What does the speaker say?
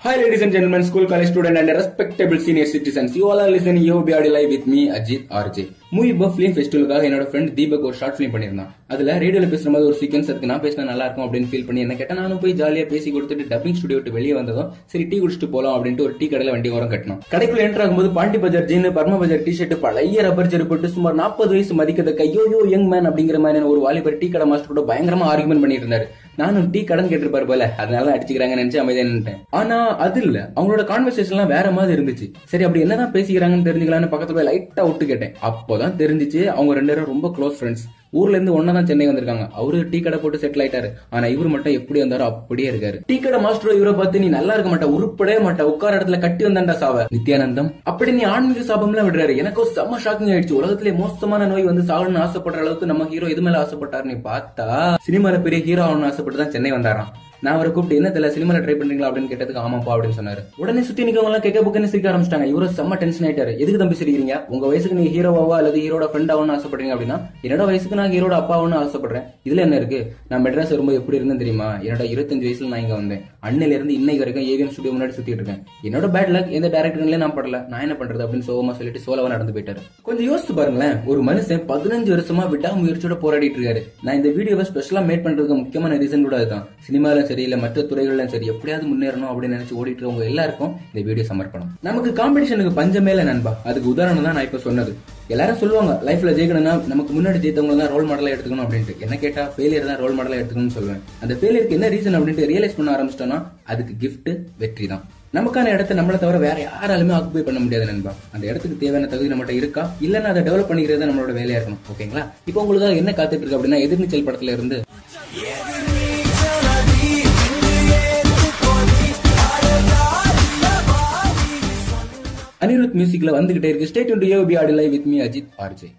Hi, ladies and gentlemen, school, college student, and respectable senior citizens. You all are listening UBRD Live with me, Ajit RJ. Movie buff film ஃபெஸ்டிவலுக்காக என்னோட friend Deepak ஒரு short film பண்ணியிருந்தான். அதில் ரேடியோவில் பேசுகிற மாதிரி ஒரு sequence இருக்கு நான் பேசினா நல்லா இருக்கும் அப்படின்னு ஃபீல் பண்ணி என்ன கேட்டால் நானும் போய் ஜாலியாக பேசி கொடுத்துட்டு டப்பிங் ஸ்டுடியோ விட்டு வெளியே வந்ததும் சரி டீ குடிச்சிட்டு போகலாம் அப்படின்ட்டு ஒரு டீ கடையில் வண்டி ஓரம் கட்டணும் கடைக்குள்ள என்டர் ஆகும்போது பாண்டி பஜார் ஜீன் பர்ம பஜார் டி ஷர்ட் பழைய ரப்பர் செருப்பு போட்டு சுமார் நாற்பது வயசு மதிக்கத்தக்க கையோ யோ யங் மேன் அப்படிங்கிற மாதிரி ஒரு வாலிபர் டீ கடை மாஸ்டர் கூட பயங்கரமாக ஆர்குமெண்ட் பண்ணிட்டு இருந்தாரு நானும் டீ கடன் கேட்டிருப்பாரு போல அதனால அடிச்சுக்கிறாங்க நினைச்சு அமைதியா நின்னுட்டேன். ஆனா அது இல்ல. அவங்களோட கான்வர்சேஷன் எல்லாம் வேற மாதிரி இருந்துச்சு. சரி அப்படி என்னதான் பேசிக்கிறாங்கன்னு தெரிஞ்சுக்கலாம்னு பக்கத்துல போய் லைட்டா விட்டு கேட்டேன். அப்போதான் தெரிஞ்சிச்சு. அவங்க ரெண்டு பேரும் ரொம்ப க்ளோஸ் ஃப்ரெண்ட்ஸ் ஊர்ல இருந்து ஒன்னா தான் சென்னை வந்திருக்காங்க. அவரு டீ கடை போட்டு செட்டில் ஆயிட்டாரு. ஆனா இவர் மட்டும் எப்படி வந்தாரோ அப்படியே இருக்காரு. டீ கடை மாஸ்டர் இவரை பார்த்து நீ நல்லா இருக்க மாட்டா உருப்படவே மாட்டா உட்கார இடத்துல கட்டி வந்தாண்டா சாவ. நித்யானந்தம் அப்படி நீ ஆன்மீக சாபம்லாம் விடுறாரு. எனக்கு செம்ம ஷாக்கிங் ஆயிடுச்சு. உலகத்திலே மோசமான நோய் வந்து சாகணும்னு ஆசைப்படுற அளவுக்கு நம்ம ஹீரோ இது மேல ஆசைப்பட்டாருன்னு பார்த்தா சினிமால பெரிய ஹீரோ ஆகணும்னு ஆசைப்பட்டு தான் சென்னை வந்தாராம். நான் அவரை கூப்பிட்டு என்ன தெரியல சினிமால ட்ரை பண்றீங்களா? அப்படின்னு கேட்டதுக்கு ஆமாப்பா அப்படின்னு சொன்னாரு. உடனே சுத்தி நிக்கவங்க எல்லாம் கேட்க புக்கன்னு சிரிக்க ஆரம்பிச்சிட்டாங்க. இவரு செம்ம டென்ஷன் ஆயிட்டாரு. எதுக்கு தம்பி சிரிக்கிறீங்க? உங்க வயசுக்கு நீங்க ஹீரோவாவா அல்லது ஹீரோட ஃப்ரெண்ட் ஆகணும்னு ஆசைப்படுறீங்க அப்படின்னா என்னோட வயசுக்கு நான் ஹீரோட அப்பாவுன்னு ஆசைப்படுறேன். இதுல என்ன இருக்கு? நான் மெட்ராஸ் வரும்போது எப்படி இருந்தேன் தெரியுமா? என்னோட இருபத்தஞ்சு வயசுல நான் இங்க வந்தேன். அண்ணில இருந்து இன்னைக்கு வரைக்கும் ஏவிஎம் ஸ்டுடியோ முன்னாடி சுத்திட்டு இருக்கேன். என்னோட பேட் லக் எந்த டேரக்டர்லயும் நான் படல. நான் என்ன பண்றது அப்படின்னு சோகமா சொல்லிட்டு சோலவா நடந்து போயிட்டாரு. கொஞ்சம் யோசிச்சு பாருங்களேன். ஒரு மனுஷன் பதினஞ்சு வருஷமா விடாமுயற்சியோட போராடிட்டு இருக்காரு. நான் இந்த வீடியோவை ஸ்பெஷலா மேட் பண்றதுக்கு முக்கியமான ரீசன் கூட அதுதான். சினிமாலும் சரி இல்ல மற்ற துறைகளிலும் சரி எப்படியாவது முன்னேறணும் அப்படின்னு நினைச்சு ஓடிட்டு இருக்கவங்க எல்லாருக்கும் இந்த வீடியோ சமர்ப்பணம். நமக்கு காம்படிஷனுக்கு பஞ்சமே இல்ல நண்பா. அதுக்கு உதாரணம் தான் நான் இப்ப சொன்னது. எல்லாரும் சொல்லுவாங்க லைஃப்ல ஜெயிக்கணும்னா நமக்கு முன்னாடி ஜெயித்தவங்க தான் ரோல் மாடலாக எடுத்துக்கணும் அப்படின்ட்டு. என்ன கேட்டா ஃபெயிலியர் தான் ரோல் மாடலாக எடுத்துக்கணும்னு சொல்லுவேன் அந்த ஃபெயிலியருக்கு என்ன ரீசன் அப்படின்ட்டு ரியலைஸ் பண்ண ஆரம்பிச்சிட்டோம்னா அதுக்கு கிஃப்ட் வெற்றி தான். நமக்கான இடத்த நம்மளை தவிர வேற யாராலுமே ஆக்குபை பண்ண முடியாது நண்பா. அந்த இடத்துக்கு தேவையான தகுதி நம்மகிட்ட இருக்கா? இல்லைன்னா அதை டெவலப் பண்ணிக்கிறது தான் நம்மளோட வேலையா இருக்கணும். ஓகேங்களா? இப்போ உங்களுக்காக என்ன காத்துட்டு இருக்கு அப்படின்னா எதிர்நீச்சல் படத்துல இருந்து அனிருத் மியூசிக்ல வந்துகிட்டே இருக்கு. ஸ்டேட் டு யோபி ஆடி live with me Ajit RJ